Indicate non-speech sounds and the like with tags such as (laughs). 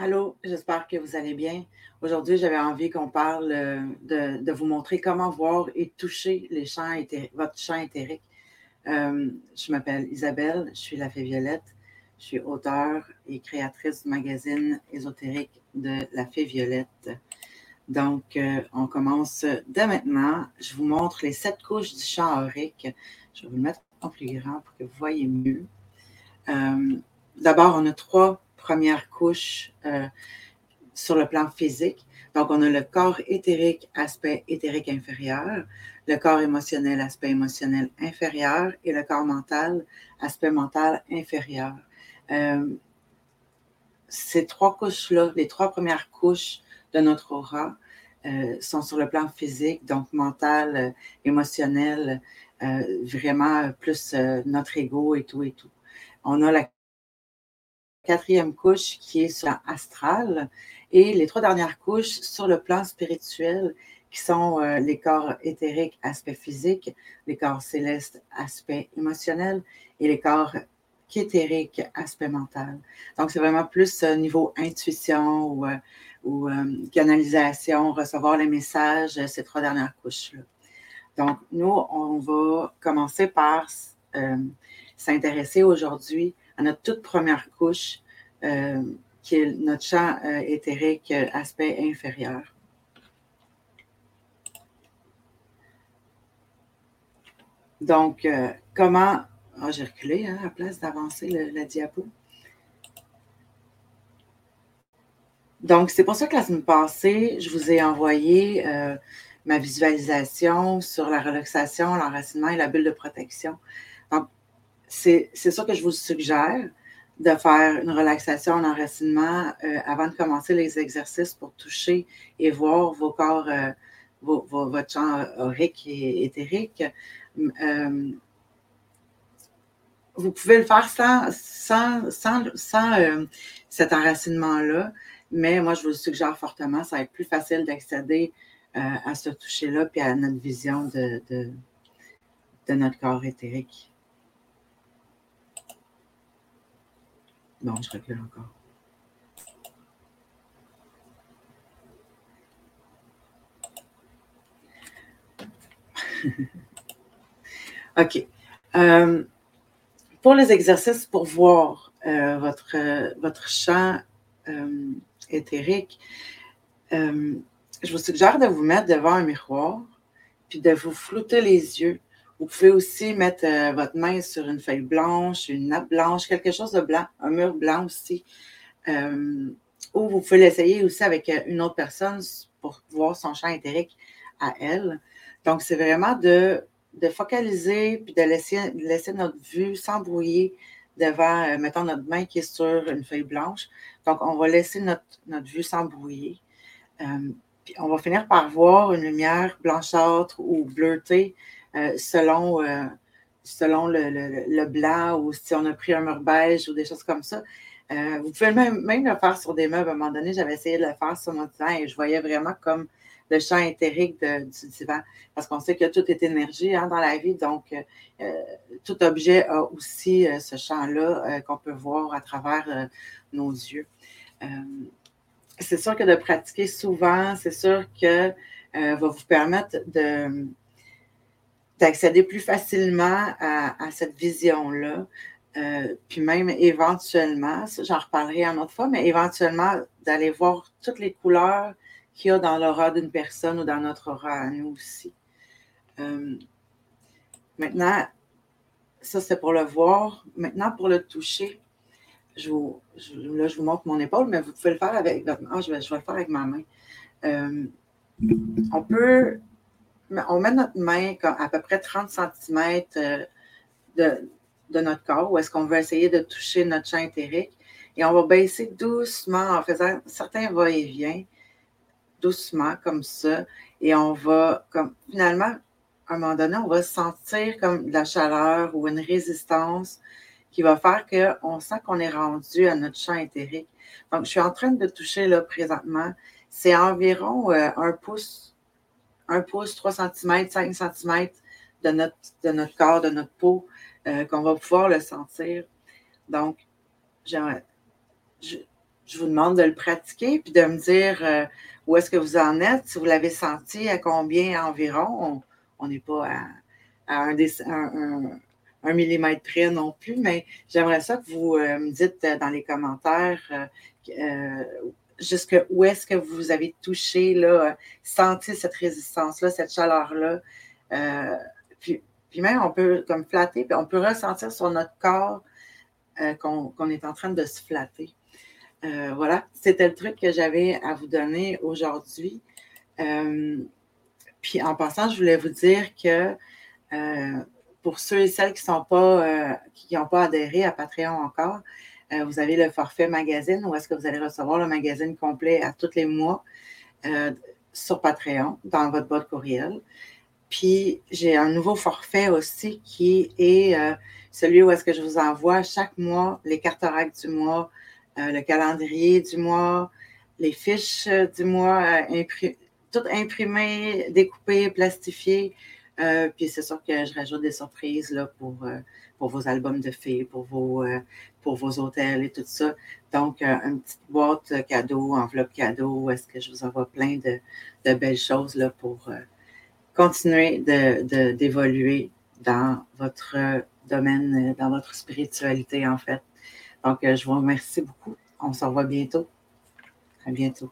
Allô, j'espère que vous allez bien. Aujourd'hui, j'avais envie qu'on parle euh, de, vous montrer comment voir et toucher les champs votre champ éthérique. Euh, je m'appelle Isabelle, je suis la Fée Violette. Je suis auteure et créatrice du magazine ésotérique de la Fée Violette. Donc, euh, on commence dès maintenant. Je vous montre les sept couches du champ aurique. Je vais vous le mettre en plus grand pour que vous voyez mieux. D'abord, on a trois première couche euh, sur le plan physique. Donc, on a le corps éthérique, aspect éthérique inférieur, le corps émotionnel, aspect émotionnel inférieur, et le corps mental, aspect mental inférieur. Euh, ces trois couches-là, les trois premières couches de notre aura, euh, sont sur le plan physique, donc mental, émotionnel, vraiment plus notre ego et tout et tout. On a la quatrième couche qui est sur l'astral et les trois dernières couches sur le plan spirituel qui sont euh, les corps éthériques, aspect physique, les corps célestes, aspect émotionnel et les corps qu'éthériques, aspect mental. Donc, c'est vraiment plus euh, niveau intuition ou, euh, ou canalisation, recevoir les messages, ces trois dernières couches-là. Donc, nous, on va commencer par s'intéresser aujourd'hui à notre toute première couche, euh, qui est notre champ euh, éthérique euh, aspect inférieur. Donc, comment. Ah, j'ai reculé hein, à la place d'avancer la diapo. Donc, c'est pour ça que la semaine passée, je vous ai envoyé ma visualisation sur la relaxation, l'enracinement et la bulle de protection. Donc, c'est ça que je vous suggère de faire une relaxation en enracinement euh, avant de commencer les exercices pour toucher et voir vos corps, euh, votre champ aurique et éthérique. Euh, vous pouvez le faire sans, sans, sans, cet enracinement-là, mais moi, je vous suggère fortement. Ça va être plus facile d'accéder à ce toucher-là puis à notre vision de, de notre corps éthérique. Non, je recule encore. (laughs) OK. Euh, pour les exercices pour voir euh, votre, votre champ euh, éthérique, je vous suggère de vous mettre devant un miroir, puis de vous flouter les yeux vous pouvez aussi mettre euh, votre main sur une feuille blanche, une nappe blanche, quelque chose de blanc, un mur blanc aussi. Euh, ou vous pouvez l'essayer aussi avec euh, une autre personne pour voir son champ éthérique à elle. Donc, c'est vraiment de, de, focaliser puis de laisser, laisser notre vue s'embrouiller devant, mettons, notre main qui est sur une feuille blanche. Donc, on va laisser notre, notre vue s'embrouiller. puis on va finir par voir une lumière blanchâtre ou bleutée euh, selon, euh, selon le, blanc ou si on a pris un mur beige ou des choses comme ça. Euh, vous pouvez même, même, le faire sur des meubles. À un moment donné, j'avais essayé de le faire sur mon divan et je voyais vraiment comme le champ éthérique du divan. Parce qu'on sait que tout est énergie hein, dans la vie. Donc, tout objet a aussi ce champ-là qu'on peut voir à travers nos yeux. c'est sûr que de pratiquer souvent, c'est sûr que va vous permettre de, d'accéder plus facilement à, cette vision-là. Euh, puis même éventuellement, j'en reparlerai une autre fois, mais éventuellement d'aller voir toutes les couleurs qu'il y a dans l'aura d'une personne ou dans notre aura à nous aussi. Euh, maintenant, ça c'est pour le voir. Maintenant, pour le toucher, là, je vous montre mon épaule, mais vous pouvez le faire avec votre main. Ah, je, vais, je vais le faire avec ma main. Euh, on peut on met notre main à peu près 30 cm euh, de, notre corps, où est-ce qu'on veut essayer de toucher notre champ éthérique. Et on va baisser doucement en faisant certains va-et-vient, doucement comme ça. Et on va, comme finalement, à un moment donné, on va sentir comme de la chaleur ou une résistance qui va faire qu'on sent qu'on est rendu à notre champ éthérique. Donc, je suis en train de toucher là présentement. C'est environ euh, un pouce un pouce, 3 cm, 5 cm de notre, de notre corps, de notre peau, euh, qu'on va pouvoir le sentir. Donc, je, je vous demande de le pratiquer, puis de me dire où est-ce que vous en êtes, si vous l'avez senti, à combien environ. On n'est pas à, un, un, millimètre près non plus, mais j'aimerais ça que vous me dites dans les commentaires jusque où est-ce que vous avez touché, là, senti cette résistance-là, cette chaleur-là. Euh, puis, même, on peut comme flatter, puis on peut ressentir sur notre corps euh, qu'on est en train de se flatter. Euh, voilà, c'était le truc que j'avais à vous donner aujourd'hui. puis en passant, je voulais vous dire que pour ceux et celles qui n'ont pas, pas adhéré à Patreon encore, euh, vous avez le forfait magazine où est-ce que vous allez recevoir le magazine complet à tous les mois euh, sur Patreon, dans votre boîte courriel. Puis j'ai un nouveau forfait aussi qui est euh, celui où est-ce que je vous envoie chaque mois les cartes du mois, le calendrier du mois, les fiches du mois, tout imprimé, puis c'est sûr que je rajoute des surprises là, pour, pour vos albums de filles, pour vos, pour vos hôtels et tout ça. Donc, euh, une petite boîte cadeau, enveloppe cadeau, est-ce que je vous envoie plein de, belles choses là, pour euh, continuer d'évoluer dans votre domaine, dans votre spiritualité, en fait. Donc, euh, je vous remercie beaucoup. On se revoit bientôt. À bientôt.